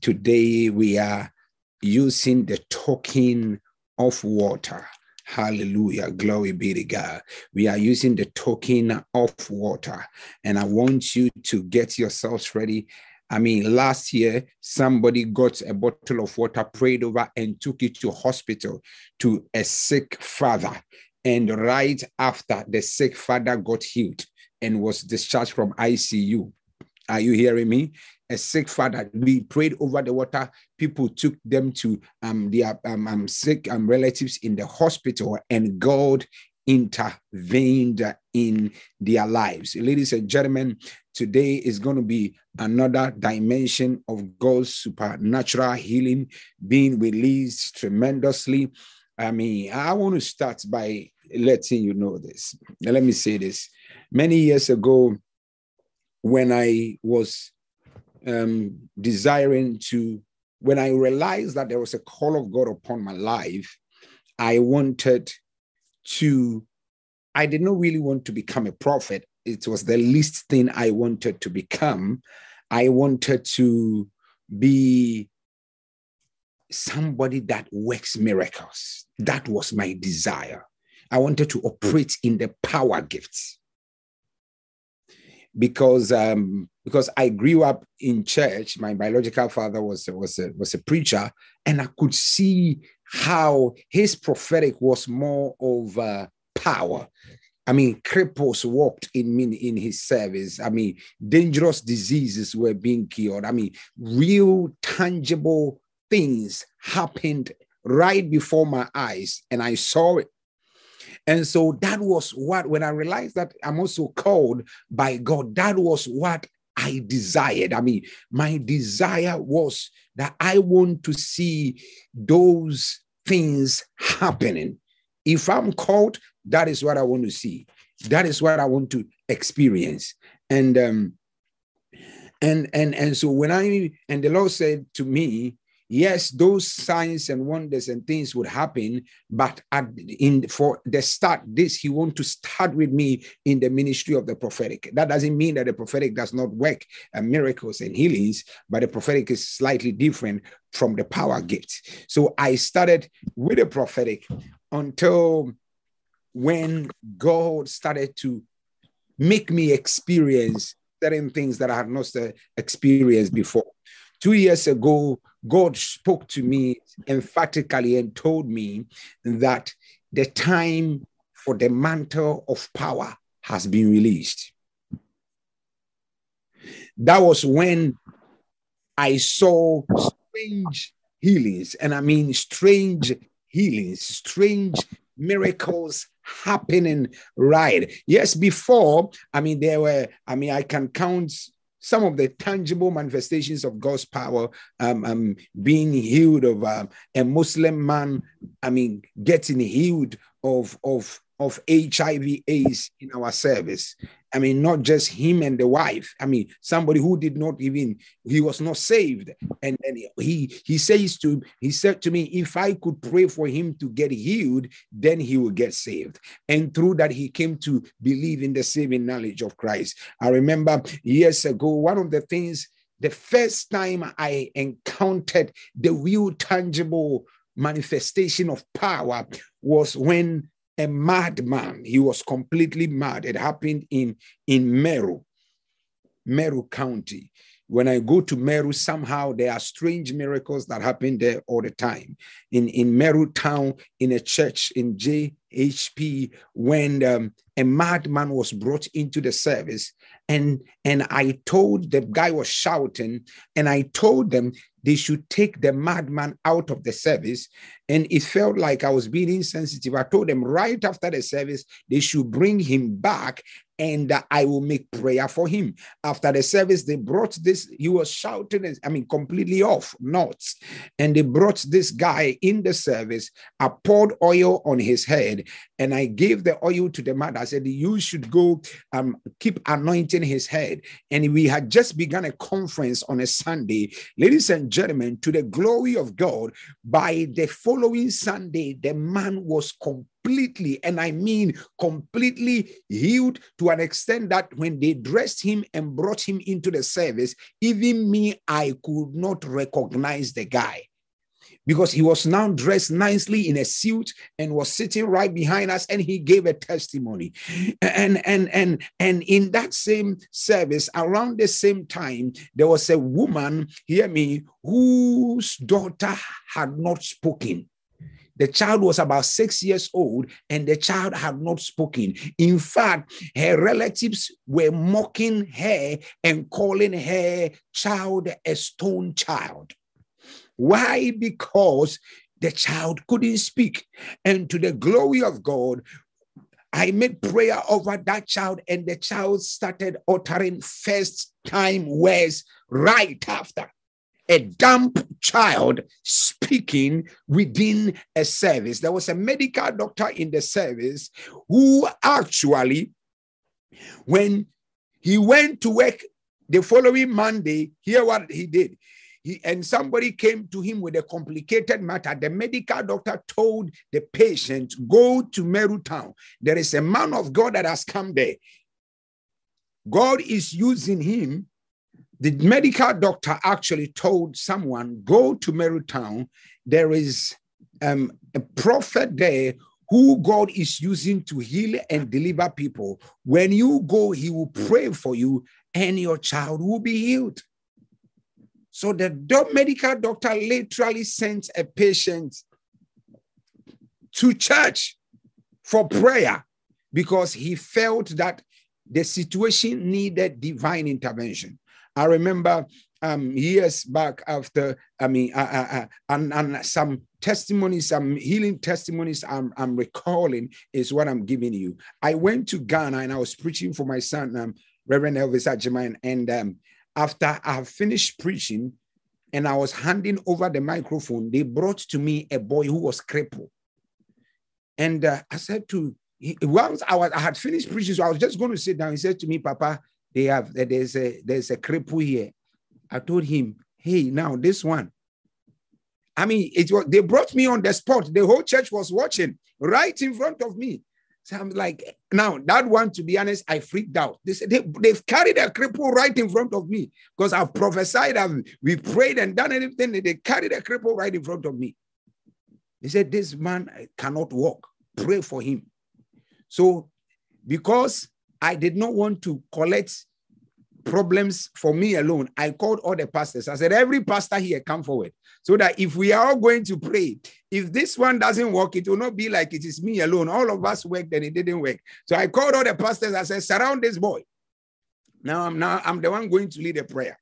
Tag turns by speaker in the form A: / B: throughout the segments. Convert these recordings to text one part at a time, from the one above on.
A: today we are using the token of water. Hallelujah. Glory be to God. We are using the token of water. And I want you to get yourselves ready. I mean, last year, somebody got a bottle of water, prayed over, and took it to hospital to a sick father. And right after, the sick father got healed and was discharged from ICU. Are you hearing me? A sick father. We prayed over the water. People took them to um, their um, um, sick um, relatives in the hospital, and God intervened in their lives. Ladies and gentlemen, today is going to be another dimension of God's supernatural healing being released tremendously. I mean, I want to start by letting you know this. let me say this. Many years ago, when I was um, desiring to, when I realized that there was a call of God upon my life, I wanted to, I did not really want to become a prophet. It was the least thing I wanted to become. I wanted to be somebody that works miracles. That was my desire. I wanted to operate in the power gifts because um, because I grew up in church. My biological father was was a, was a preacher, and I could see how his prophetic was more of uh, power. I mean, cripples walked in in his service. I mean, dangerous diseases were being cured. I mean, real tangible things happened right before my eyes, and I saw it and so that was what, when I realized that I'm also called by God, that was what I desired. I mean, my desire was that I want to see those things happening. If I'm called, that is what I want to see. That is what I want to experience. And um, and and and so when I and the Lord said to me, yes, those signs and wonders and things would happen, but at, in for the start, this he want to start with me in the ministry of the prophetic. That doesn't mean that the prophetic does not work miracles and healings, but the prophetic is slightly different from the power gifts. So I started with the prophetic until when God started to make me experience certain things that I had not experienced before. Two years ago, God spoke to me emphatically and told me that the time for the mantle of power has been released. That was when I saw strange healings, and I mean strange healings, strange miracles happening right. Yes, before, I mean, there were, I mean, I can count some of the tangible manifestations of God's power, um, um, being healed of um, a Muslim man, I mean, getting healed of, of, of HIV AIDS in our service. I mean, not just him and the wife. I mean, somebody who did not even he was not saved, and and he he says to he said to me, if I could pray for him to get healed, then he will get saved. And through that, he came to believe in the saving knowledge of Christ. I remember years ago, one of the things, the first time I encountered the real tangible manifestation of power was when a madman. He was completely mad. It happened in, in Meru, Meru County. When I go to Meru, somehow there are strange miracles that happen there all the time. In, in Meru town, in a church in JHP, when um, a madman was brought into the service, and, and I told the guy was shouting, and I told them they should take the madman out of the service. And it felt like I was being insensitive. I told them right after the service, they should bring him back and uh, I will make prayer for him. After the service, they brought this, he was shouting, I mean, completely off, nuts. And they brought this guy in the service. I poured oil on his head and I gave the oil to the man. I said, You should go um, keep anointing his head. And we had just begun a conference on a Sunday. Ladies and gentlemen, to the glory of God, by the following Sunday, the man was completely, and I mean completely healed to an extent that when they dressed him and brought him into the service, even me, I could not recognize the guy because he was now dressed nicely in a suit and was sitting right behind us and he gave a testimony and and and and in that same service around the same time there was a woman hear me whose daughter had not spoken the child was about six years old and the child had not spoken. In fact, her relatives were mocking her and calling her child a stone child. Why? Because the child couldn't speak. And to the glory of God, I made prayer over that child, and the child started uttering first time words right after. A dumb child speaking within a service. There was a medical doctor in the service who actually, when he went to work the following Monday, hear what he did. He, and somebody came to him with a complicated matter. The medical doctor told the patient, Go to Meru town. There is a man of God that has come there. God is using him. The medical doctor actually told someone, Go to Meru town. There is um, a prophet there who God is using to heal and deliver people. When you go, he will pray for you and your child will be healed. So the medical doctor literally sent a patient to church for prayer because he felt that the situation needed divine intervention. I remember um, years back after, I mean, uh, uh, uh, and, and some testimonies, some healing testimonies I'm, I'm recalling is what I'm giving you. I went to Ghana and I was preaching for my son, um, Reverend Elvis Agyemang, and um, after I finished preaching and I was handing over the microphone, they brought to me a boy who was crippled. And uh, I said to once I was I had finished preaching, so I was just going to sit down. He said to me, Papa, they have there's a there's a cripple here. I told him, hey, now this one. I mean, it was they brought me on the spot. The whole church was watching right in front of me. So I'm like, now that one, to be honest, I freaked out. They said they, they've carried a cripple right in front of me because I've prophesied, I've we prayed and done anything. They carried a cripple right in front of me. They said, This man cannot walk. Pray for him. So, because I did not want to collect problems for me alone, I called all the pastors. I said, Every pastor here, come forward. So that if we are all going to pray, if this one doesn't work, it will not be like it is me alone. All of us worked and it didn't work. So I called all the pastors. I said, Surround this boy. Now I'm now I'm the one going to lead a prayer.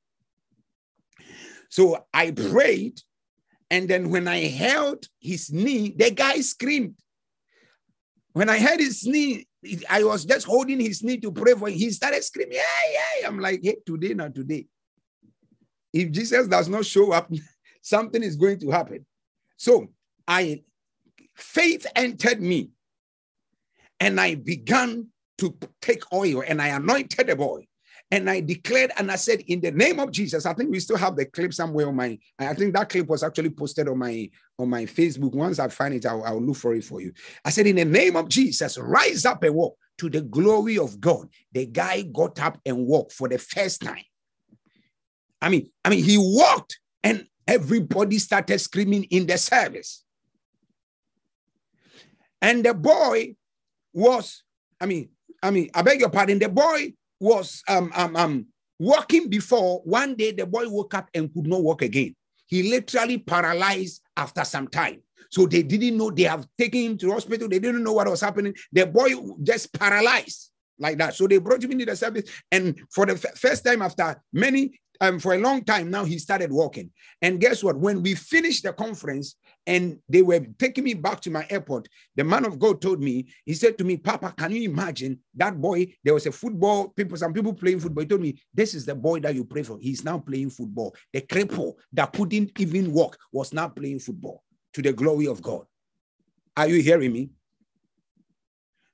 A: So I prayed, and then when I held his knee, the guy screamed. When I held his knee, I was just holding his knee to pray for him. He started screaming, hey, hey. I'm like, hey, today, not today. If Jesus does not show up, something is going to happen. So I faith entered me, and I began to take oil and I anointed the boy. And I declared and I said, in the name of Jesus, I think we still have the clip somewhere on my. I think that clip was actually posted on my on my Facebook. Once I find it, I'll, I'll look for it for you. I said, in the name of Jesus, rise up and walk to the glory of God. The guy got up and walked for the first time. I mean, I mean, he walked and everybody started screaming in the service. And the boy was, I mean, I mean, I beg your pardon, the boy was um, um, um, walking before. One day, the boy woke up and could not walk again. He literally paralyzed after some time. So they didn't know they have taken him to hospital. They didn't know what was happening. The boy just paralyzed like that. So they brought him into the service. And for the f- first time after many, um, for a long time now, he started walking. And guess what? When we finished the conference, and they were taking me back to my airport. The man of God told me, he said to me, Papa, can you imagine that boy? There was a football, people, some people playing football. He told me, This is the boy that you pray for. He's now playing football. The cripple that couldn't even walk was now playing football to the glory of God. Are you hearing me?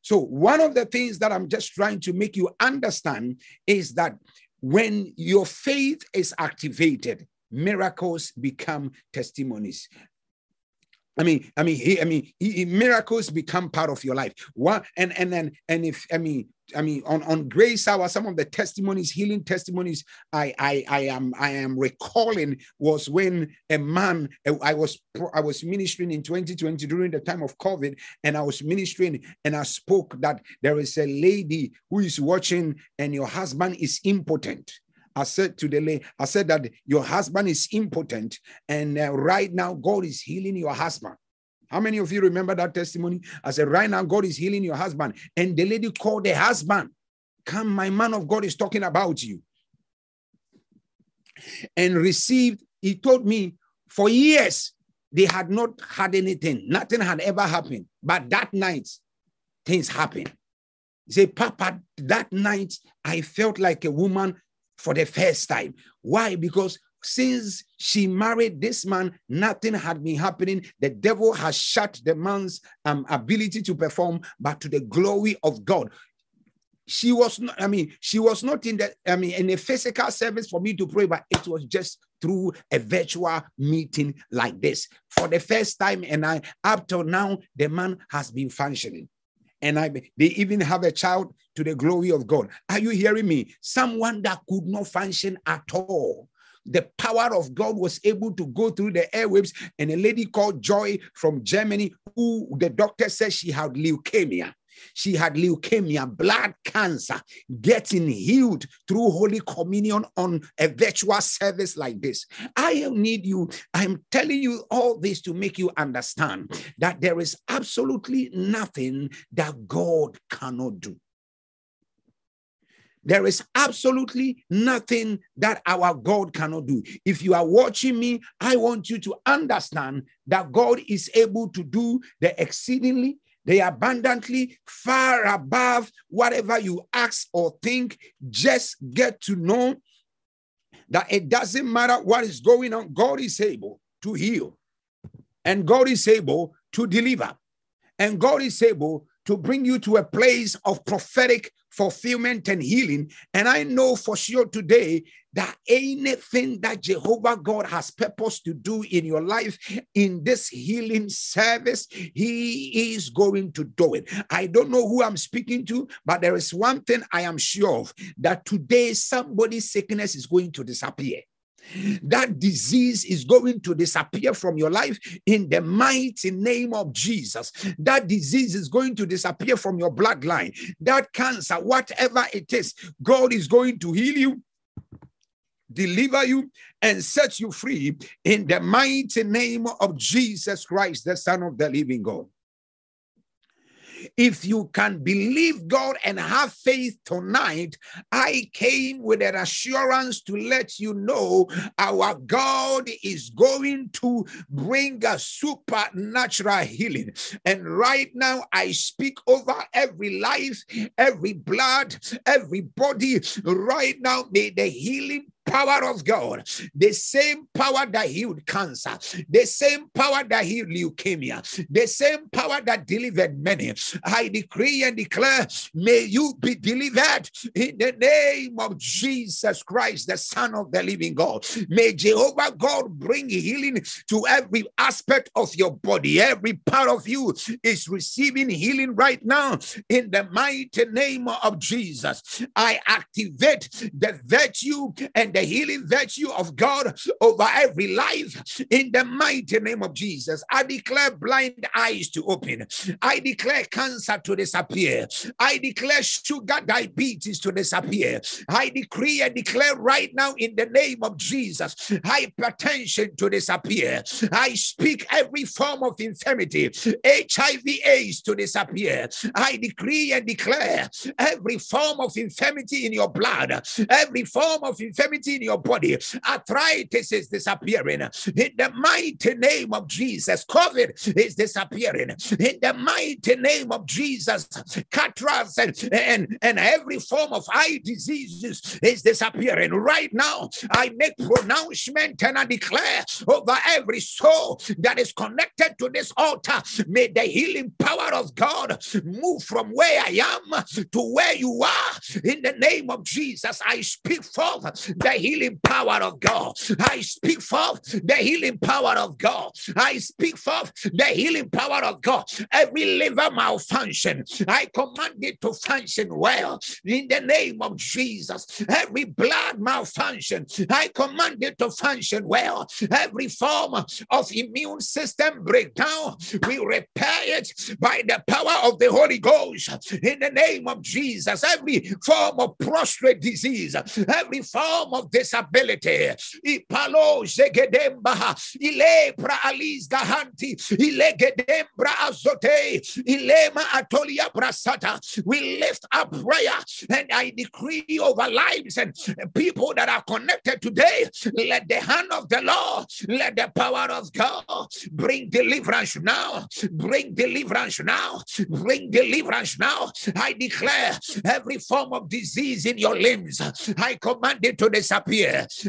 A: So, one of the things that I'm just trying to make you understand is that when your faith is activated, miracles become testimonies. I mean, I mean, he, I mean, he, miracles become part of your life. What and and then and if I mean, I mean, on on Grace Hour, some of the testimonies, healing testimonies, I I I am I am recalling was when a man I was I was ministering in 2020 during the time of COVID, and I was ministering and I spoke that there is a lady who is watching, and your husband is impotent I said to the lady, I said that your husband is impotent, and uh, right now God is healing your husband. How many of you remember that testimony? I said, right now God is healing your husband. And the lady called the husband, Come, my man of God is talking about you. And received, he told me for years they had not had anything, nothing had ever happened. But that night, things happened. He said, Papa, that night I felt like a woman for the first time. Why? Because since she married this man, nothing had been happening. The devil has shut the man's um, ability to perform, but to the glory of God. She was not, I mean, she was not in the, I mean, in a physical service for me to pray, but it was just through a virtual meeting like this. For the first time, and I up till now, the man has been functioning and I they even have a child to the glory of God. Are you hearing me? Someone that could not function at all. The power of God was able to go through the airwaves, and a lady called Joy from Germany, who the doctor said she had leukemia. She had leukemia, blood cancer, getting healed through Holy Communion on a virtual service like this. I need you. I'm telling you all this to make you understand that there is absolutely nothing that God cannot do. There is absolutely nothing that our God cannot do. If you are watching me, I want you to understand that God is able to do the exceedingly they abundantly far above whatever you ask or think. Just get to know that it doesn't matter what is going on, God is able to heal, and God is able to deliver, and God is able to bring you to a place of prophetic fulfillment and healing. And I know for sure today that anything that Jehovah God has purpose to do in your life in this healing service, He is going to do it. I don't know who I'm speaking to, but there is one thing I am sure of that today somebody's sickness is going to disappear that disease is going to disappear from your life in the mighty name of Jesus. That disease is going to disappear from your bloodline. That cancer, whatever it is, God is going to heal you deliver you and set you free in the mighty name of Jesus Christ, the Son of the living God. If you can believe God and have faith tonight, I came with an assurance to let you know our God is going to bring a supernatural healing. And right now, I speak over every life, every blood, every body. Right now, may the healing power of God, the same power that healed cancer, the same power that healed leukemia, the same power that delivered many. I decree and declare, may you be delivered in the name of Jesus Christ, the Son of the living God. May Jehovah God bring healing to every aspect of your body. Every part of you is receiving healing right now in the mighty name of Jesus. I activate the virtue and the healing virtue of God over every life in the mighty name of Jesus. I declare blind eyes to open. I declare cancer to disappear. I declare sugar diabetes to disappear. I decree and declare right now in the name of Jesus hypertension to disappear. I speak every form of infirmity, HIV AIDS to disappear. I decree and declare every form of infirmity in your blood, every form of infirmity in your body. Arthritis is disappearing in the mighty name of Jesus. COVID is disappearing in the mighty name of Jesus. Cataracts and, and, and every form of eye diseases is disappearing right now. I make pronouncement and I declare over every soul that is connected to this altar. May the healing power of God move from where I am to where you are. In the name of Jesus, I speak forth the healing power of God. I speak forth the healing power of God. I speak forth the healing power of God. Every liver malfunction, I command it to function well in the name of Jesus. Every blood malfunction, I command it to function well. Every form of immune system breakdown, we repair it by the power of the Holy Ghost in the name of Jesus. Every form of prostrate disease, every form of disability, ipalo zegedemba, ile pra alis gahanti, ile gedembra azote, ilema atolia brasata. We lift up prayer and I decree over lives and people that are connected today. Let the hand of the Lord, let the power of God bring deliverance now, bring deliverance now, bring deliverance now. I declare every form of disease in your limbs, I command it to disappear.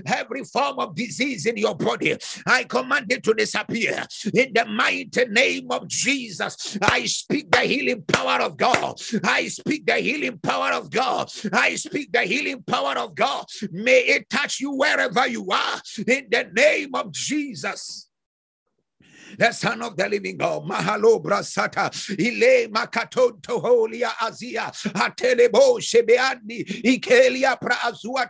A: Every form of disease in your body, I command it to disappear. In the mighty name of Jesus, I speak the healing power of God. I speak the healing power of God. I speak the healing power of God. May it touch you wherever you are. In the name of Jesus the Son of the Living God. Mahalo brasata ile makaton azia atelebo shebeani ikelia pra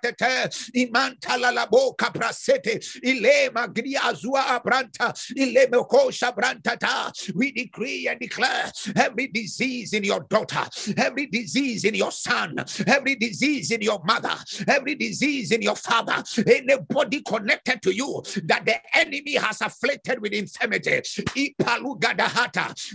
A: tete imantala la boca prasete ile magria azua abranta ile mekosha brantata. We decree and declare every disease in your daughter, every disease in your son, every disease in your mother, every disease in your father, in anybody connected to you that the enemy has afflicted with infirmity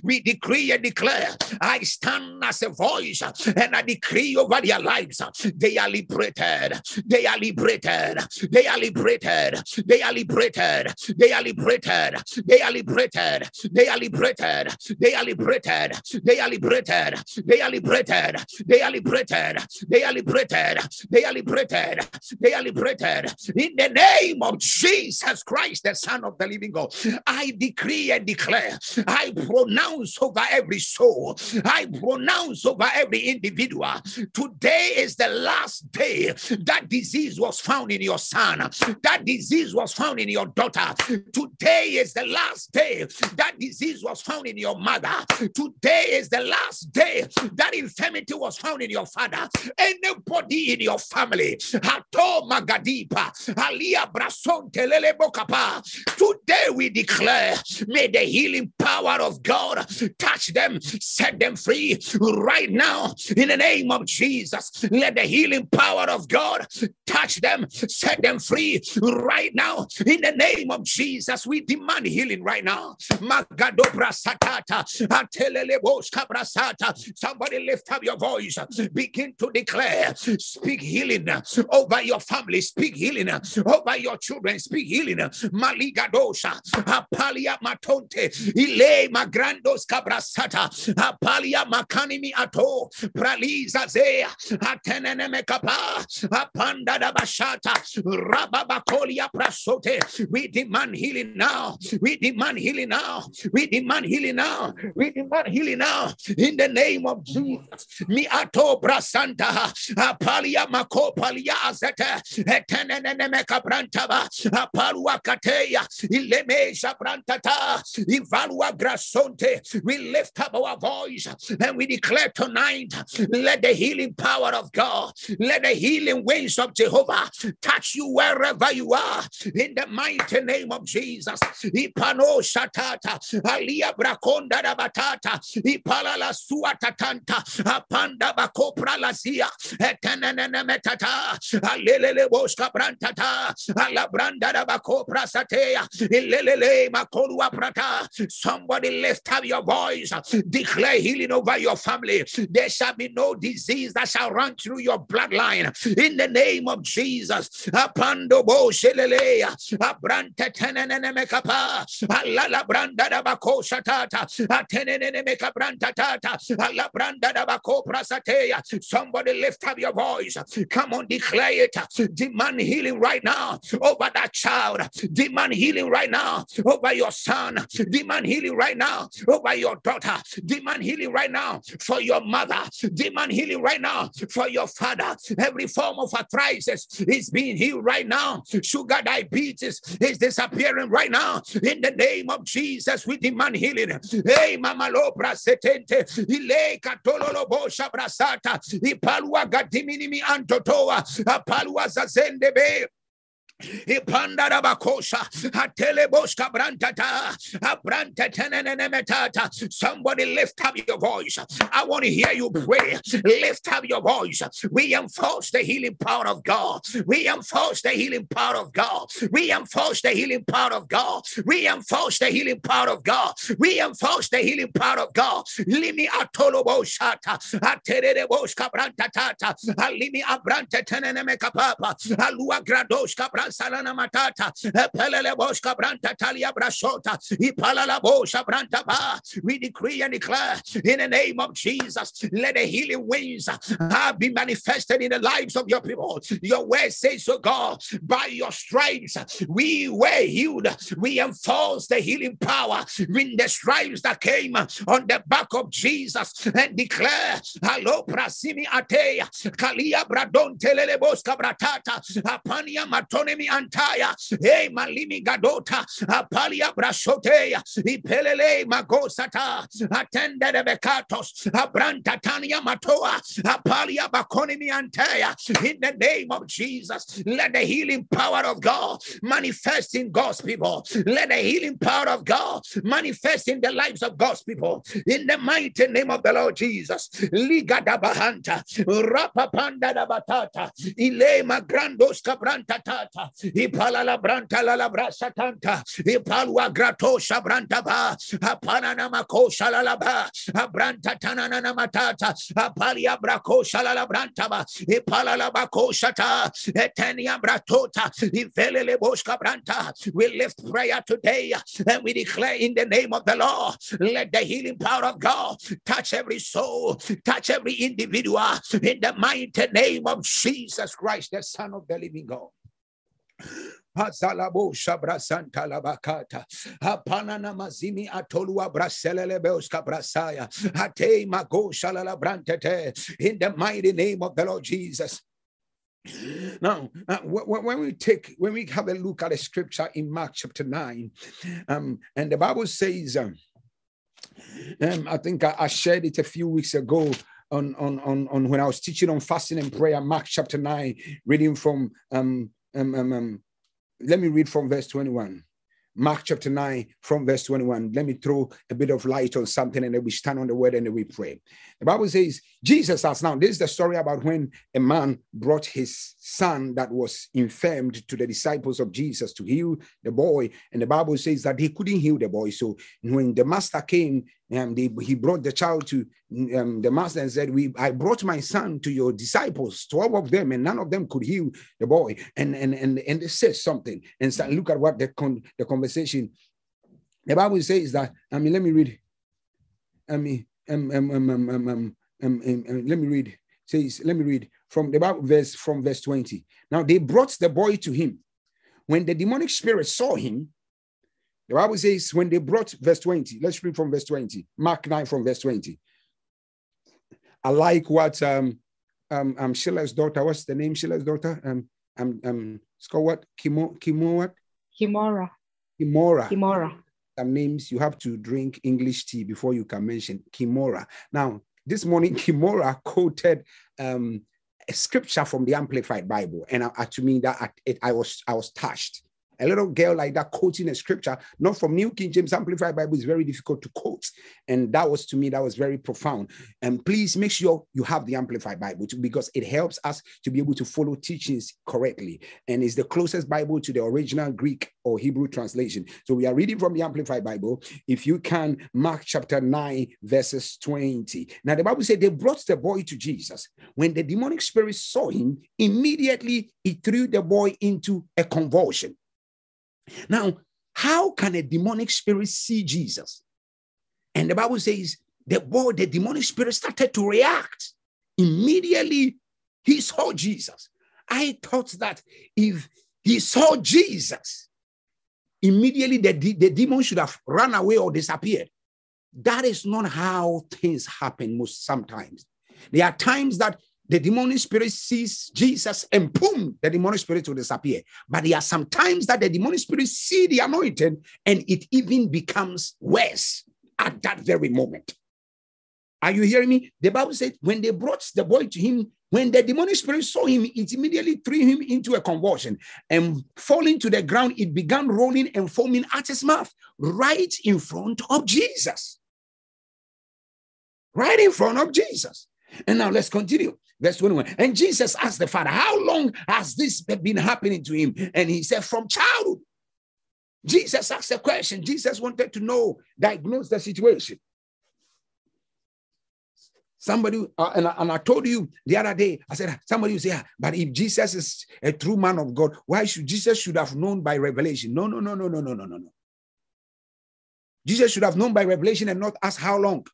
A: we decree and declare, I stand as a voice and I decree over their lives. They are liberated. They are liberated. They are liberated. They are liberated. They are liberated. They are liberated. They are liberated. They are liberated. They are liberated. They are liberated. They are liberated. They are liberated. They are liberated. They are liberated. In the name of Jesus Christ, the Son of the Living God, I decree and declare, I pronounce over every soul, I pronounce over every individual. Today is the last day that disease was found in your son, that disease was found in your daughter. Today is the last day that disease was found in your mother. Today is the last day that infirmity was found in your father. Anybody in your family, Telele Bokapa. Today we declare, may the healing power of God touch them, set them free right now in the name of Jesus. Let the healing power of God touch them, set them free right now in the name of Jesus. We demand healing right now. Somebody lift up your voice, begin to declare, speak healing over your family, speak healing over your children, speak healing. Maligadosha, Apalia Matonte, ile magrandos apalia makanimi ato praliza zea atenene mekapa apanda da bashata rababakolia prasote we demand healing now we demand healing now we demand healing now we demand healing now in the name of Jesus mi ato brasanta apalia makopalia azete etenene mekabrantaba apalua kateya ilemesha brantata. We lift up our voice and we declare tonight, let the healing power of God, let the healing wings of Jehovah touch you wherever you are. In the mighty name of Jesus. Ipano Shatata, Alia Braconda da Batata, Ipala la Suatatanta, Apanda Bacopra la Sia, Metata, Alele Bosca Brantata, Alabranda da Bacopra Satea, Ilele Macolua Somebody lift up your voice, declare healing over your family. There shall be no disease that shall run through your bloodline. In the name of Jesus. Somebody lift up your voice. Come on, declare it. Demand healing right now over that child. Demand healing right now over your son. Demand healing right now over your daughter. Demand healing right now for your mother. Demand healing right now for your father. Every form of arthritis is being healed right now. Sugar diabetes is disappearing right now. In the name of Jesus, we demand healing. Hey, Mama Lopra Setente, Ile Katololo Bosha Brasata, Ipalua Gadiminimi Antotoa, Apalua Zazendebe. Somebody lift up your voice. I want to hear you pray. Lift up your voice. We enforce the healing power of God. We enforce the healing power of God. We enforce the healing power of God. We enforce the healing power of God. We enforce the healing power of God. Limi atolo atolobo shata ateleboska brantata. Alimi abrante tenenemekapapa. Alua gradoska brantata salana matata pelele branta talia brasota ipalala bosha branta ba we decree and declare in the name of Jesus let the healing winds uh, have been manifested in the lives of your people. Your word says so God by your stripes uh, we were healed. We enforce the healing power in the stripes that came uh, on the back of Jesus and declare hello prasimi atea kalia bradon telele boska bratata apania matone mi antaya e malimi gadota apalia brasoteya ipelele magosata atende de bekatos abranta tania matoa apalia bakoni mi antaya. In the name of Jesus let the healing power of God manifest in God's people. Let the healing power of God manifest in the lives of God's people. In the mighty name of the Lord Jesus. Liga da bahanta rapapanda da batata ile magrandos cabranta tata ipala la branta la la brasa tanta ipalwa grato shabranta ba apana na makosha la la ba abranta tanana na matata apalia brako shala la branta ba ipala la bakosha ta etenia bratota ivelele boshka branta we lift prayer today and we declare in the name of the Lord let the healing power of God touch every soul touch every individual in the mighty name of Jesus Christ the son of the living God Hazalabo Shabra Santa Labakata. Hapanana Mazimi Atolua Braselele Beoska Brasaya. Hate Mago Shalala Brantete. In the mighty name of the Lord Jesus. Now, uh, when we take, when we have a look at a scripture in Mark chapter 9, um, and the Bible says, um, um, I think I, I shared it a few weeks ago on, on, on, on when I was teaching on fasting and prayer, Mark chapter 9, reading from um, um, um, um, let me read from verse 21. Mark chapter 9 from verse 21. Let me throw a bit of light on something and then we stand on the word and then we pray. The Bible says, Jesus asked, now this is the story about when a man brought his son that was infirmed to the disciples of Jesus to heal the boy. And the Bible says that he couldn't heal the boy. So when the master came, um, they, he brought the child to um, the master and said, "We, I brought my son to your disciples, twelve of them, and none of them could heal the boy." And and and and they said something. And so look at what the con, the conversation. The Bible says that. I mean, let me read. I mean, um, um, um, um, um, um, um, um, um let me read. Says, let me read from the Bible verse from verse twenty. Now they brought the boy to him. When the demonic spirit saw him, the Bible says, when they brought verse 20, let's read from verse 20, Mark 9 from verse 20. I like what um, um, um Sheila's daughter, what's the name, Sheila's daughter? Um, um, um, it's called what? Kimo, Kimo what?
B: Kimora.
A: Kimora.
B: Kimora.
A: Some names you have to drink English tea before you can mention Kimora. Now, this morning, Kimora quoted um, a scripture from the Amplified Bible, and uh, to me that I, it, I was I was touched a little girl like that quoting a scripture, not from New King James Amplified Bible, is very difficult to quote. And that was to me, that was very profound. And please make sure you have the Amplified Bible too, because it helps us to be able to follow teachings correctly. And it's the closest Bible to the original Greek or Hebrew translation. So we are reading from the Amplified Bible. If you can, Mark chapter 9, verses 20. Now the Bible said they brought the boy to Jesus. When the demonic spirit saw him, immediately he threw the boy into a convulsion. Now, how can a demonic spirit see Jesus? And the Bible says the boy, the demonic spirit started to react. Immediately, he saw Jesus. I thought that if he saw Jesus, immediately the, the demon should have run away or disappeared. That is not how things happen most sometimes. There are times that the demonic spirit sees Jesus and boom, the demonic spirit will disappear. But there are some times that the demonic spirit see the anointing and it even becomes worse at that very moment. Are you hearing me? The Bible said when they brought the boy to him, when the demonic spirit saw him, it immediately threw him into a convulsion and falling to the ground, it began rolling and foaming at his mouth right in front of Jesus. Right in front of Jesus. And now let's continue. Verse 21. And Jesus asked the Father, How long has this been happening to him? And he said, From childhood. Jesus asked a question. Jesus wanted to know, diagnose the situation. Somebody, uh, and, I, and I told you the other day, I said, somebody will say, ah, but if Jesus is a true man of God, why should Jesus should have known by revelation? No, no, no, no, no, no, no, no, no. Jesus should have known by revelation and not ask how long.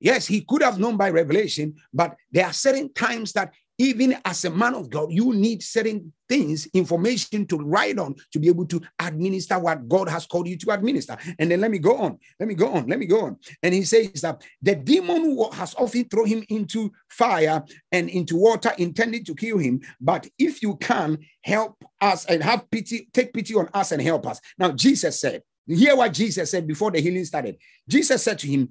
A: Yes, he could have known by revelation, but there are certain times that even as a man of God, you need certain things, information to write on to be able to administer what God has called you to administer. And then let me go on. Let me go on. Let me go on. And he says that the demon has often thrown him into fire and into water, intending to kill him. But if you can help us and have pity, take pity on us and help us. Now, Jesus said, hear what Jesus said before the healing started. Jesus said to him,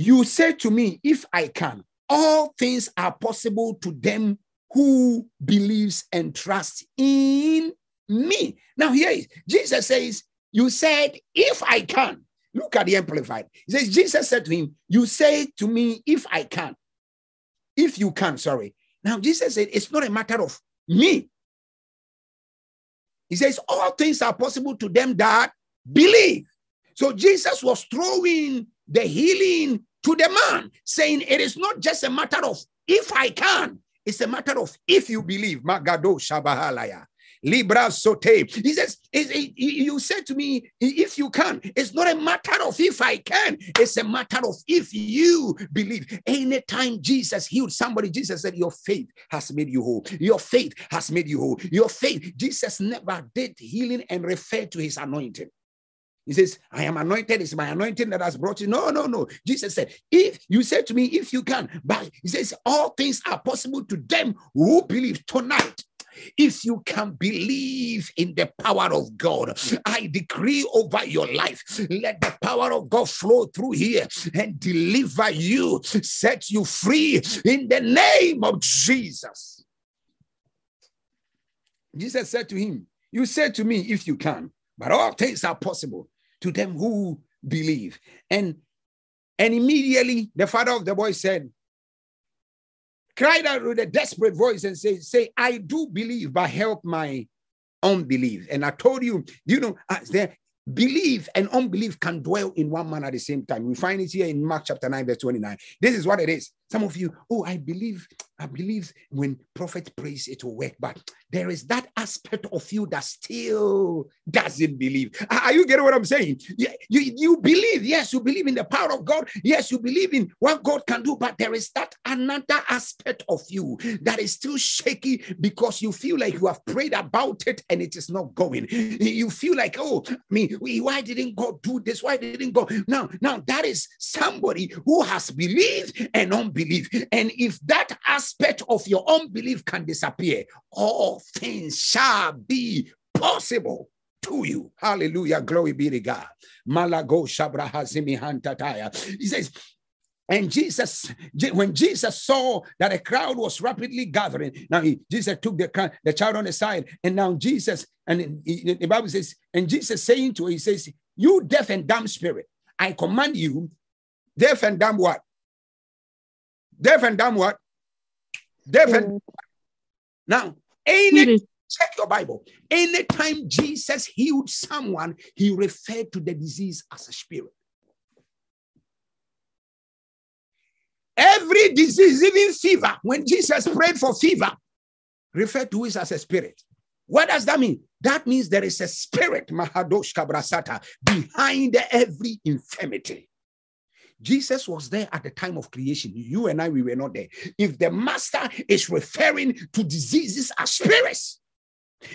A: You say to me, if I can, all things are possible to them who believes and trusts in me. Now here is Jesus says, You said, if I can. Look at the amplified. He says, Jesus said to him, You say to me, if I can. If you can, sorry. Now Jesus said, It's not a matter of me. He says, All things are possible to them that believe. So Jesus was throwing the healing to the man, saying, It is not just a matter of if I can, it's a matter of if you believe. Magado Shabahalaya. Libra Sote. He says, You said to me, if you can. It's not a matter of if I can, it's a matter of if you believe. Anytime Jesus healed somebody, Jesus said, Your faith has made you whole. Your faith has made you whole. Your faith, Jesus never did healing and referred to his anointing. He says, I am anointed. It's my anointing that has brought you. No, no, no. Jesus said, If you say to me, if you can, but he says, All things are possible to them who believe tonight. If you can believe in the power of God, I decree over your life, let the power of God flow through here and deliver you, set you free in the name of Jesus. Jesus said to him, You said to me, if you can, but all things are possible to them who believe. And and immediately the father of the boy said, cried out with a desperate voice and said, Say, I do believe, but help my unbelief. And I told you, you know, uh, there belief and unbelief can dwell in one man at the same time. We find it here in Mark chapter 9, verse 29. This is what it is. Some of you, oh, I believe, I believe when prophet prays, it will work. But there is that aspect of you that still doesn't believe. Are you getting what I'm saying? You, you, you believe, yes, you believe in the power of God. Yes, you believe in what God can do, but there is that another aspect of you that is still shaky because you feel like you have prayed about it and it is not going. You feel like, oh, I me, why didn't God do this? Why didn't God? Now, now that is somebody who has believed and unbelieved unbelief. And if that aspect of your unbelief can disappear, all things shall be possible to you. Hallelujah. Glory be to God. Malago Shabrahazimi Hantataya. He says, and Jesus, when Jesus saw that a crowd was rapidly gathering, now he, Jesus took the, the child on the side, and now Jesus, and he, the Bible says, and Jesus saying to her, he says, You deaf and dumb spirit, I command you, deaf and dumb what? Deaf and dumb what? Deaf and mm. now, any check your Bible. Anytime Jesus healed someone, he referred to the disease as a spirit. Every disease, even fever, when Jesus prayed for fever, referred to it as a spirit. What does that mean? That means there is a spirit, Mahadosh Kabrasata, behind every infirmity. Jesus was there at the time of creation. You and I, we were not there. If the master is referring to diseases as spirits,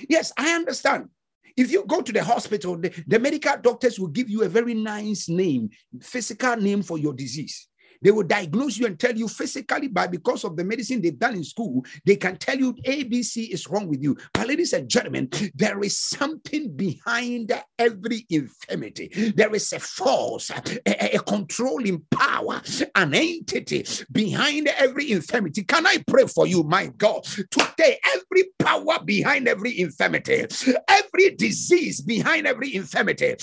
A: yes, I understand. If you go to the hospital, the, the medical doctors will give you a very nice name, physical name for your disease. They will diagnose you and tell you physically, but because of the medicine they've done in school, they can tell you ABC is wrong with you. But, ladies and gentlemen, there is something behind every infirmity. There is a force, a, a controlling power, an entity behind every infirmity. Can I pray for you, my God? Today, every power behind every infirmity, every disease behind every infirmity,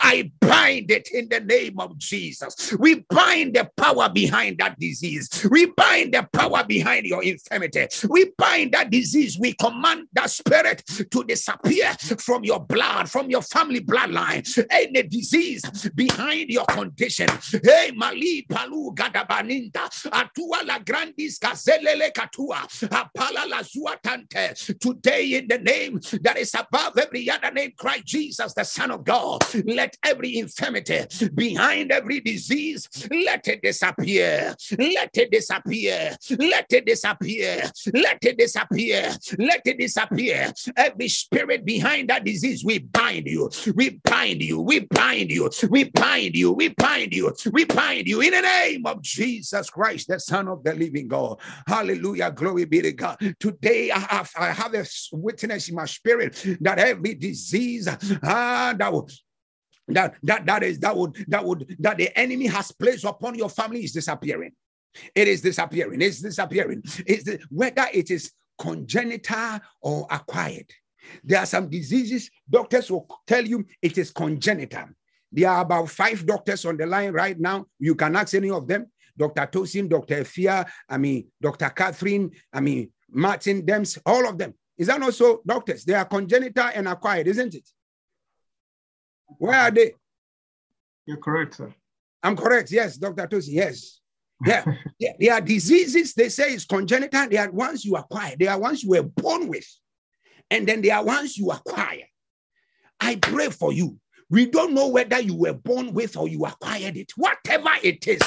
A: I bind it in the name of Jesus. Jesus. We bind the power behind that disease. We bind the power behind your infirmity. We bind that disease. We command that spirit to disappear from your blood, from your family bloodline. Any disease behind your condition. Hey, Mali Palu Gadabaninda. Atua la Grandis Gazelele Katua. Apala la Zuatante. Today, in the name that is above every other name, Christ Jesus, the Son of God, let every infirmity behind every every disease, let it disappear. Let it disappear. Let it disappear. Let it disappear. Let it disappear. Every spirit behind that disease, we bind you. We bind you. We bind you. We bind you. We bind you. We bind you in the name of Jesus Christ, the Son of the living God. Hallelujah. Glory be to God. Today I have, I have a witness in my spirit that every disease ah, that that that that is that would that would that the enemy has placed upon your family is disappearing. It is disappearing. It's disappearing. It's the, whether it is congenital or acquired. There are some diseases doctors will tell you it is congenital. There are about five doctors on the line right now. You can ask any of them. Dr. Tosin, Dr. Fia, I mean, Dr. Catherine, I mean, Martin Dems, all of them. Is that also doctors? They are congenital and acquired, isn't it? Where are they?
B: You're correct, sir.
A: I'm correct. Yes, Dr. Tosi. Yes. Yeah. yeah. There are diseases they say is congenital. They are ones you acquire. They are ones you were born with. And then there are ones you acquire. I pray for you we don't know whether you were born with or you acquired it. Whatever it is,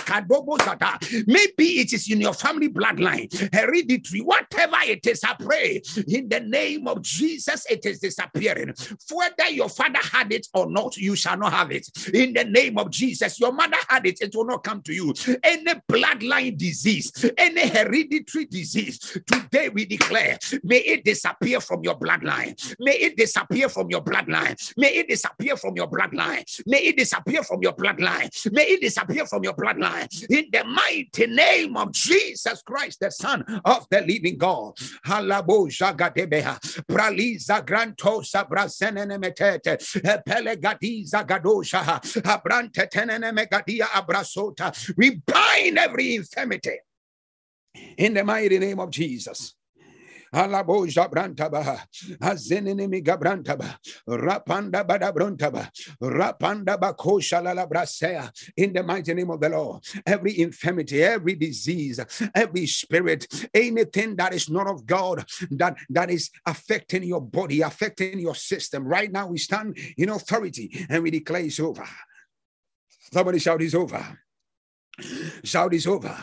A: maybe it is in your family bloodline, hereditary, whatever it is, I pray in the name of Jesus, it is disappearing. Whether your father had it or not, you shall not have it. In the name of Jesus, your mother had it, it will not come to you. Any bloodline disease, any hereditary disease, today we declare, may it disappear from your bloodline. May it disappear from your bloodline. May it disappear from your bloodline. May it disappear from your bloodline. May it disappear from your bloodline. In the mighty name of Jesus Christ, the Son of the living God. Halabo jagadebeha. Praliza grantosa brasenenemetete. Pelegadiza gadosha. Abrante tenenemegadia abrasota. We bind every infirmity. In the mighty name of Jesus. Alaboja brantaba, azenenemi gabrantaba, rapanda badabrontaba, rapanda bakosha la brasea. In the mighty name of the Lord, every infirmity, every disease, every spirit, anything that is not of God, that that is affecting your body, affecting your system. Right now, we stand in authority and we declare it's over. Somebody shout, "It's over." Shout, "It's over."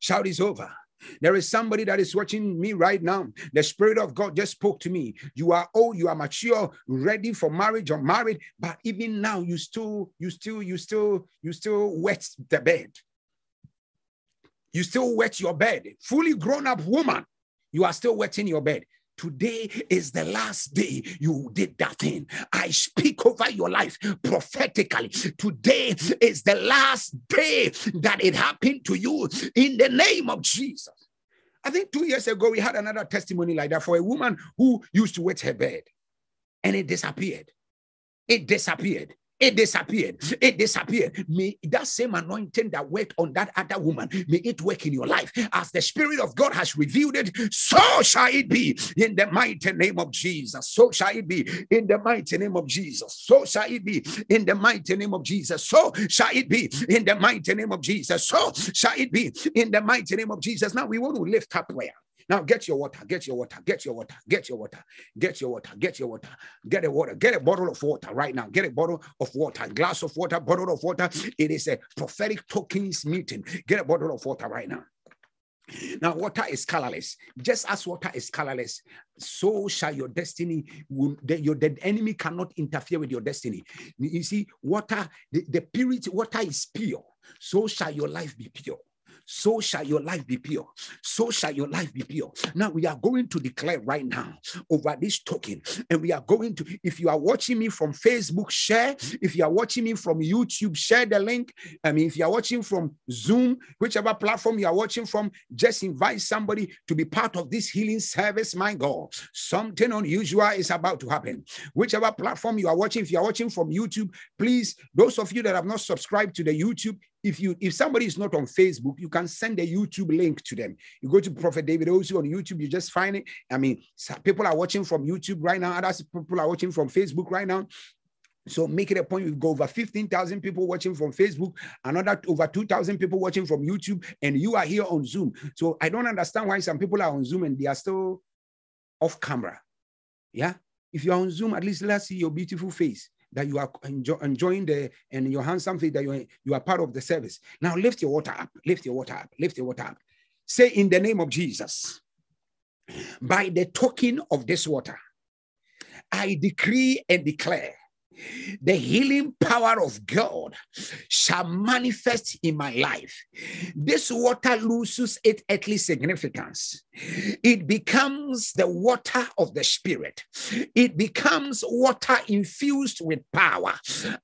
A: Shout, "It's over." There is somebody that is watching me right now. The Spirit of God just spoke to me. You are old, you are mature, ready for marriage or married, but even now you still, you still, you still, you still wet the bed. You still wet your bed. Fully grown up woman, you are still wetting your bed. Today is the last day you did that thing. I speak over your life prophetically. Today is the last day that it happened to you in the name of Jesus. I think two years ago, we had another testimony like that for a woman who used to wet her bed and it disappeared. It disappeared. It disappeared. It disappeared. May that same anointing that worked on that other woman, may it work in your life. As the Spirit of God has revealed it, so shall it be in the mighty name of Jesus. So shall it be in the mighty name of Jesus. So shall it be in the mighty name of Jesus. So shall it be in the mighty name of Jesus. So shall it be in the mighty name of Jesus. Now we want to lift up prayer. Now get your water, get your water, get your water, get your water, get your water, get your water, get a water, get a bottle of water right now. Get a bottle of water, glass of water, bottle of water. It is a prophetic tokens meeting. Get a bottle of water right now. Now, water is colorless. Just as water is colorless, so shall your destiny. Your the enemy cannot interfere with your destiny. You see, water, the, the purity, water is pure. So shall your life be pure so shall your life be pure. So shall your life be pure. Now we are going to declare right now over this token, and we are going to, if you are watching me from Facebook, share. If you are watching me from YouTube, share the link. I mean, if you are watching from Zoom, whichever platform you are watching from, just invite somebody to be part of this healing service. My God, something unusual is about to happen. Whichever platform you are watching, if you are watching from YouTube, please, those of you that have not subscribed to the YouTube, if you if somebody is not on Facebook, you can send a YouTube link to them. You go to Prophet David Osu on YouTube, you just find it. I mean, people are watching from YouTube right now, others people are watching from Facebook right now. So make it a point. We've got over 15,000 people watching from Facebook, another over 2,000 people watching from YouTube, and you are here on Zoom. So I don't understand why some people are on Zoom and they are still off camera. Yeah. If you're on Zoom, at least let's see your beautiful face that you are enjoy, enjoying the and your handsome faith that you you are part of the service. Now lift your water up, lift your water up, lift your water up. Say in the name of Jesus, by the token of this water, I decree and declare the healing power of God shall manifest in my life. This water loses its earthly significance. It becomes the water of the Spirit. It becomes water infused with power.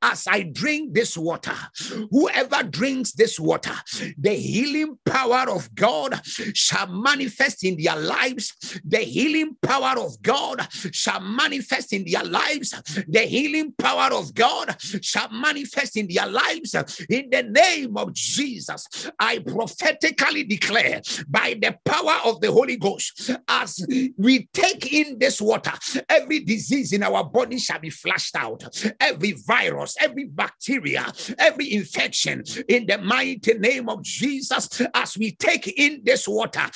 A: As I drink this water, whoever drinks this water, the healing power of God shall manifest in their lives. The healing power of God shall manifest in their lives. The healing power of God shall manifest in their lives in the name of Jesus. I prophetically declare by the power of the Holy Ghost as we take in this water, every disease in our body shall be flushed out, every virus, every bacteria, every infection in the mighty name of Jesus. As we take in this water,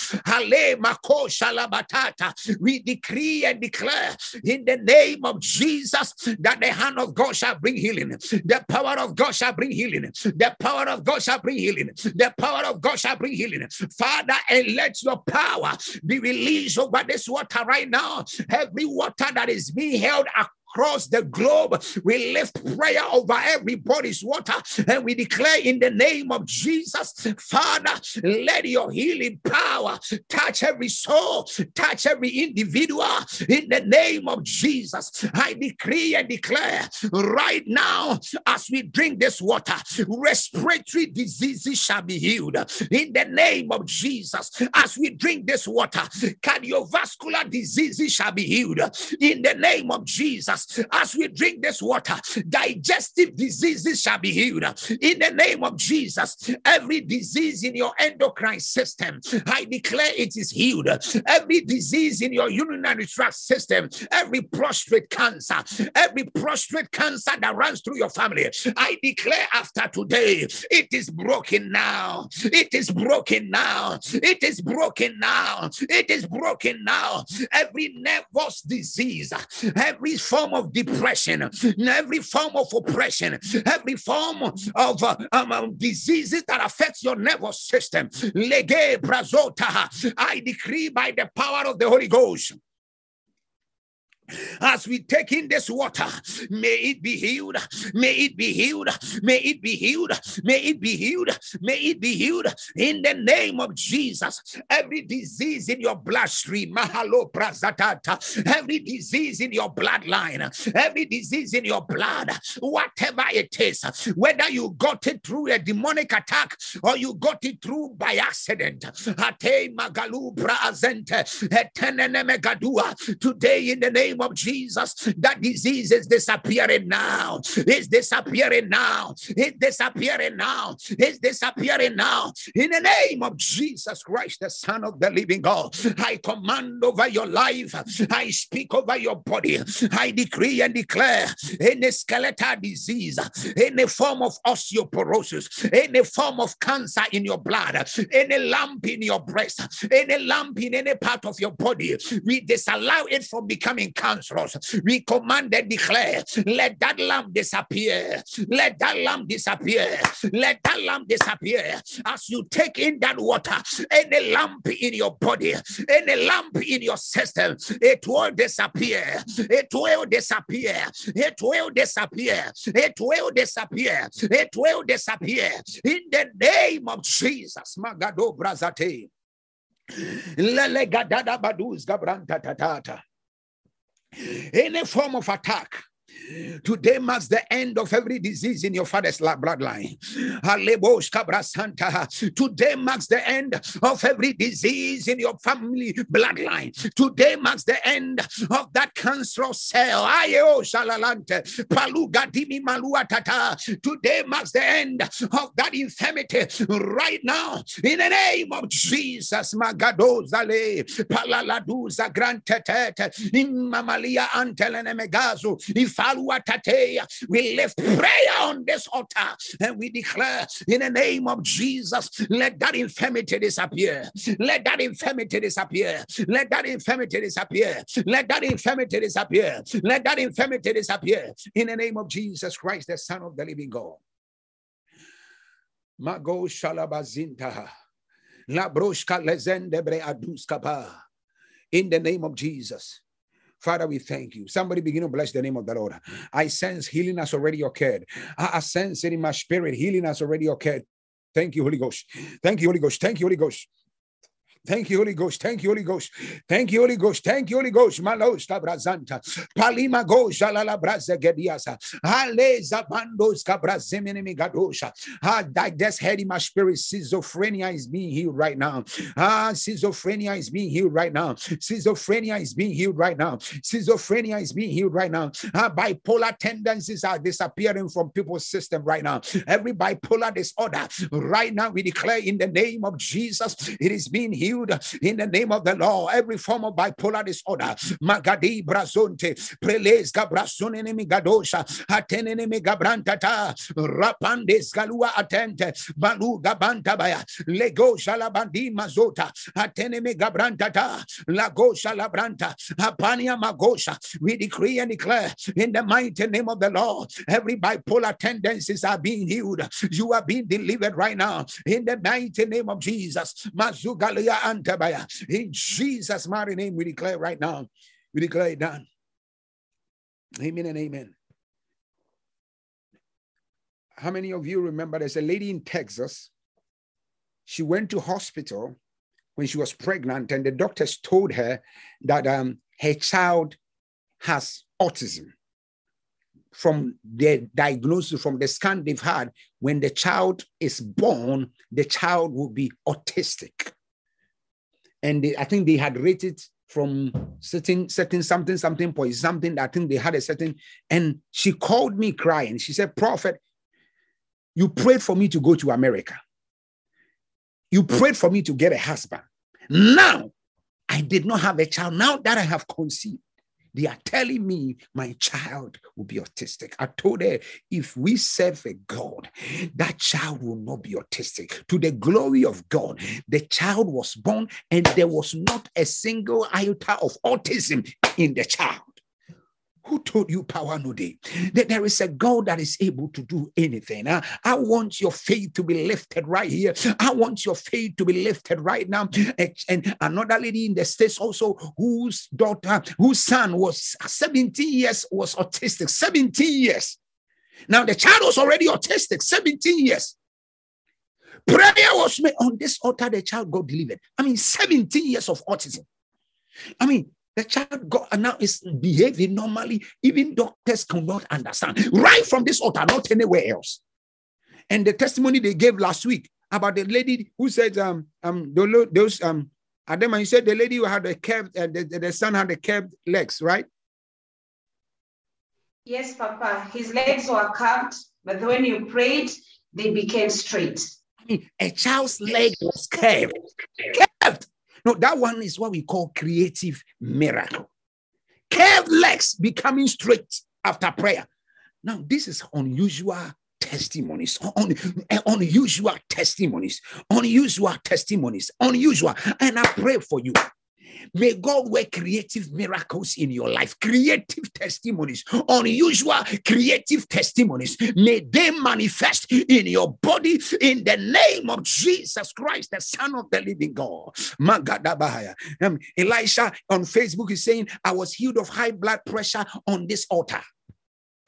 A: we decree and declare in the name of Jesus that the hand of God shall bring healing. The power of God shall bring healing. The power of God shall bring healing. The power of God shall bring healing. Father, and let your power be released over this water right now. Every water that is being held across the globe. We lift prayer over everybody's water and we declare in the name of Jesus, Father, let your healing power touch every soul, touch every individual in the name of Jesus. I decree and declare right now as we drink this water, respiratory diseases shall be healed in the name of Jesus. As we drink this water, cardiovascular diseases shall be healed in the name of Jesus as we drink this water, digestive diseases shall be healed. In the name of Jesus, every disease in your endocrine system, I declare it is healed. Every disease in your urinary tract system, every prostate cancer, every prostate cancer that runs through your family, I declare after today, it is broken now. It is broken now. It is broken now. It is broken now. Every nervous disease, every form of depression, every form of oppression, every form of uh, um, um, diseases that affects your nervous system. I decree by the power of the Holy Ghost as we take in this water, may it be healed, may it be healed, may it be healed, may it be healed, may it be healed in the name of Jesus. Every disease in your bloodstream, mahalo prazatata, every disease in your bloodline, every disease in your blood, whatever it is, whether you got it through a demonic attack or you got it through by accident. Today, in the name name of Jesus, that disease is disappearing now. It's disappearing now. It's disappearing now. It's disappearing now. In the name of Jesus Christ, the Son of the living God, I command over your life. I speak over your body. I decree and declare any skeletal disease, any form of osteoporosis, any form of cancer in your blood, any lump in your breast, any lump in any part of your body, we disallow it from becoming cancer We command and declare, let that lamp disappear. Let that lamp disappear. Let that lamp disappear. As you take in that water, any lamp in your body, any lamp in your system, it will disappear. It will disappear. It will disappear. It will disappear. It will disappear. In the name of Jesus. Magado Brazate. Lele gadada baduz gabranta tatata. Any form of attack Today marks the end of every disease in your father's bloodline. Today marks the end of every disease in your family bloodline. Today marks the end of that cancerous cell. Today marks the end of that infirmity right now. In the name of Jesus, Magadozale, Palaladuza Grantetet, Imamalia Antelenemegazu, Ifalu we lift prayer on this altar and we declare in the name of Jesus, let that infirmity disappear. Let that infirmity disappear. Let that infirmity disappear. Let that infirmity disappear. Let that infirmity disappear. In the name of Jesus Christ, the Son of the living God. Mago shalabazinta. Labroshka lezendebre aduskapa. In the name of Jesus. Father, we thank you. Somebody begin to bless the name of the Lord. I sense healing has already occurred. I, sense it in my spirit. Healing has already occurred. Thank you, Holy Ghost. Thank you, Holy Ghost. Thank you, Holy Ghost. Thank you, Holy Ghost. Thank you, Holy Ghost. Thank you, Holy Ghost. Thank you, Holy Ghost. Malos tabrazanta. Palima go jalala braza gediasa. Aleza bandos cabrazemini gadosha. Ah, just head in my spirit. Schizophrenia is being healed right now. Ah, schizophrenia is being healed right now. Schizophrenia is being healed right now. Schizophrenia is being healed right now. Ah, bipolar tendencies are disappearing from people's system right now. Every bipolar disorder right now, we declare in the name of Jesus, it is being healed healed in the name of the Lord. Every form of bipolar disorder, Magadi Brazonte, Preles Gabrasunenemi Gadosha, Atenenemi Gabrantata, Rapandes Galua Atente, Balu Gabantabaya, Lego Shalabandi Mazota, Atenemi Gabrantata, Lago Shalabranta, Apania Magosha. We decree and declare in the mighty name of the Lord, every bipolar tendencies are being healed. You are being delivered right now in the mighty name of Jesus. Mazugalia. In Jesus' mighty name, we declare right now. We declare it done. Amen and amen. How many of you remember there's a lady in Texas? She went to hospital when she was pregnant, and the doctors told her that um, her child has autism. From the diagnosis, from the scan they've had, when the child is born, the child will be autistic and they, I think they had rated from certain certain something something point something. I think they had a certain, and she called me crying. She said, "Prophet, you prayed for me to go to America. You prayed for me to get a husband. Now I did not have a child. Now that I have conceived, they are telling me my child will be autistic. I told her, if we serve a God, that child will not be autistic. To the glory of God, the child was born and there was not a single iota of autism in the child. Who told you power no day? That there is a God that is able to do anything. Uh, I want your faith to be lifted right here. I want your faith to be lifted right now. And another lady in the States also, whose daughter, whose son was 17 years, was autistic. 17 years. Now the child was already autistic, 17 years. Prayer was made on this altar, the child got delivered. I mean, 17 years of autism. I mean, the child got and now is behaving normally. Even doctors cannot understand. Right from this altar, not anywhere else. And the testimony they gave last week about the lady who said, um, um, those um, Adema, you said the lady who had the curved, uh, the, the son had the curved legs, right?
C: Yes, Papa. His legs were curved, but when you prayed, they became straight.
A: I mean, a child's leg was curved. Curved. No, that one is what we call creative miracle. Curved legs becoming straight after prayer. Now, this is unusual testimonies, un, eh, unusual testimonies, unusual testimonies, unusual. And I pray for you May God work creative miracles in your life, creative testimonies, unusual creative testimonies. May they manifest in your body in the name of Jesus Christ, the Son of the living God. Um, Elisha on Facebook is saying, I was healed of high blood pressure on this altar.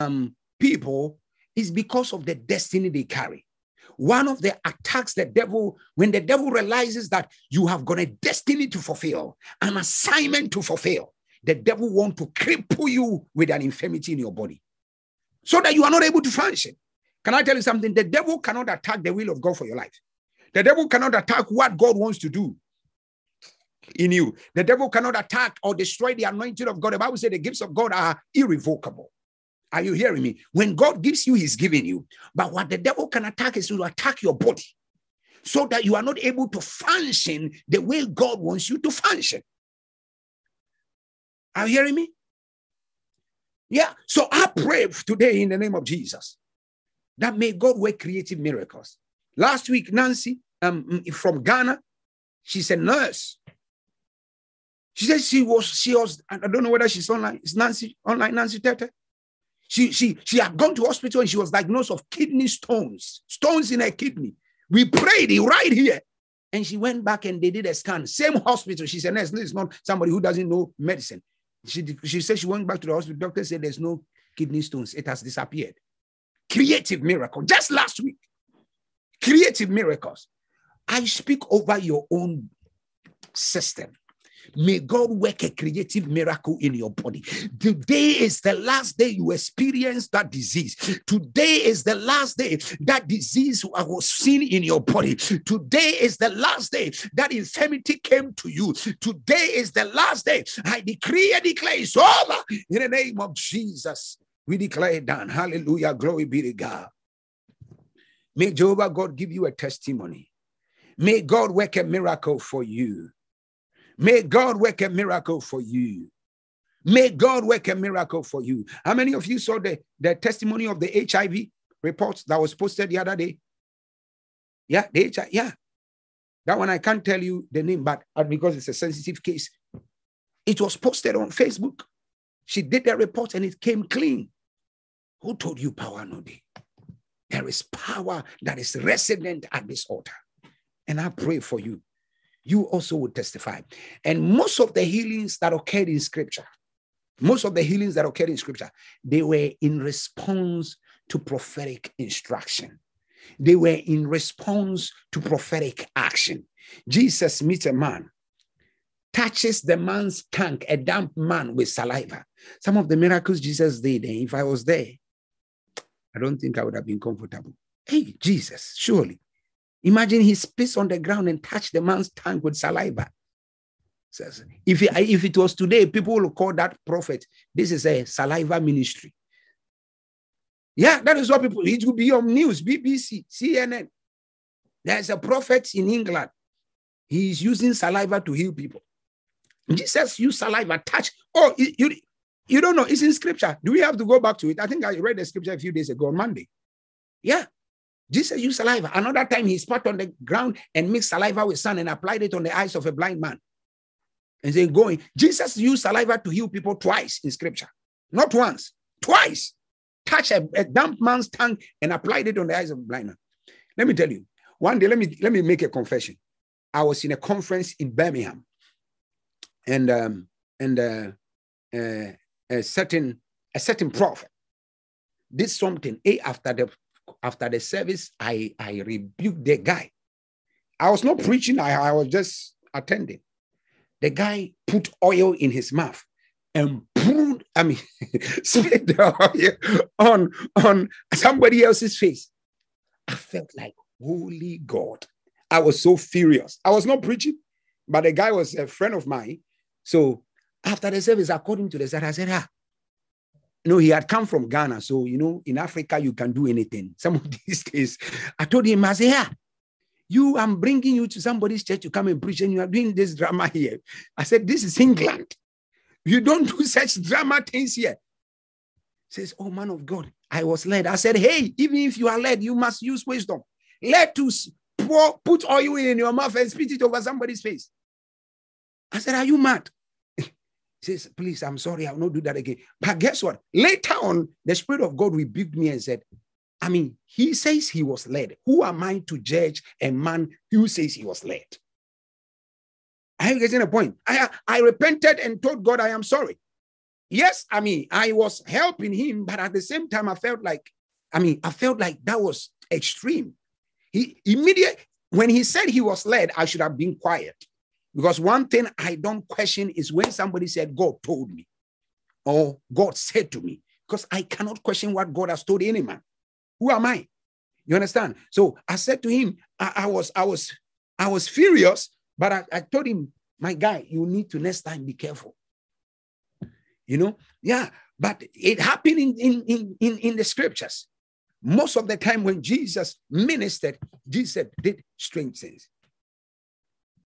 A: Um, people is because of the destiny they carry. One of the attacks the devil, when the devil realizes that you have got a destiny to fulfill, an assignment to fulfill, the devil want to cripple you with an infirmity in your body so that you are not able to function. Can I tell you something? The devil cannot attack the will of God for your life. The devil cannot attack what God wants to do in you. The devil cannot attack or destroy the anointing of God. The Bible says the gifts of God are irrevocable. Are you hearing me? When God gives you, He's giving you. But what the devil can attack is to attack your body so that you are not able to function the way God wants you to function. Are you hearing me? Yeah. So I pray today in the name of Jesus that may God work creative miracles. Last week, Nancy um, from Ghana, she's a nurse. She said she was, she was, I don't know whether she's online. It's Nancy, online Nancy Tetteh. She, she, she had gone to hospital and she was diagnosed of kidney stones, stones in her kidney. We prayed right here. And she went back and they did a scan. Same hospital. She said, no, it's not somebody who doesn't know medicine. She, she said she went back to the hospital. Doctor said there's no kidney stones. It has disappeared. Creative miracle. Just last week. Creative miracles. I speak over your own system. May God work a creative miracle in your body. Today is the last day you experience that disease. Today is the last day that disease was seen in your body. Today is the last day that infirmity came to you. Today is the last day. I decree and declare it's over in the name of Jesus. We declare it done. Hallelujah. Glory be to God. May Jehovah God give you a testimony. May God work a miracle for you. May God work a miracle for you. May God work a miracle for you. How many of you saw the, the testimony of the HIV reports that was posted the other day? Yeah, the HIV, yeah. That one I can't tell you the name, but because it's a sensitive case, it was posted on Facebook. She did the report and it came clean. Who told you power no day? There is power that is resident at this altar. And I pray for you you also would testify. And most of the healings that occurred in scripture, most of the healings that occurred in scripture, they were in response to prophetic instruction. They were in response to prophetic action. Jesus meets a man, touches the man's tank, a damp man with saliva. Some of the miracles Jesus did, and if I was there, I don't think I would have been comfortable. Hey, Jesus, surely Imagine he spits on the ground and touched the man's tongue with saliva. Says, if, it, if it was today, people will call that prophet. This is a saliva ministry. Yeah, that is what people, it will be on news, BBC, CNN. There's a prophet in England. He is using saliva to heal people. Jesus used saliva, touch. Oh, you, you don't know. It's in scripture. Do we have to go back to it? I think I read the scripture a few days ago on Monday. Yeah. Jesus used saliva. Another time he spat on the ground and mixed saliva with sand and applied it on the eyes of a blind man. And then going, Jesus used saliva to heal people twice in scripture. Not once, twice. Touch a, a damp man's tongue and applied it on the eyes of a blind man. Let me tell you, one day, let me let me make a confession. I was in a conference in Birmingham, and um, and uh, uh, a certain a certain prophet did something a after the after the service, I, I rebuked the guy. I was not preaching, I, I was just attending. The guy put oil in his mouth and I mean, spit the oil on, on somebody else's face. I felt like, holy God. I was so furious. I was not preaching, but the guy was a friend of mine. So after the service, according to the set, I said, ah, no, he had come from Ghana. So, you know, in Africa, you can do anything. Some of these days, I told him, I said, yeah, you, I'm bringing you to somebody's church to come and preach, and you are doing this drama here. I said, this is England. You don't do such drama things here. Says, oh, man of God, I was led. I said, hey, even if you are led, you must use wisdom. Let us pour, put oil in your mouth and spit it over somebody's face. I said, Are you mad? Says, Please, I'm sorry, I'll not do that again. But guess what? Later on, the Spirit of God rebuked me and said, I mean, he says he was led. Who am I to judge a man who says he was led? Are you getting a point? I, I repented and told God I am sorry. Yes, I mean, I was helping him, but at the same time, I felt like, I mean, I felt like that was extreme. He immediately, when he said he was led, I should have been quiet. Because one thing I don't question is when somebody said, God told me, or God said to me, because I cannot question what God has told any man. Who am I? You understand? So I said to him, I, I was, I was, I was furious, but I, I told him, my guy, you need to next time be careful. You know, yeah, but it happened in, in, in, in the scriptures. Most of the time when Jesus ministered, Jesus did strange things.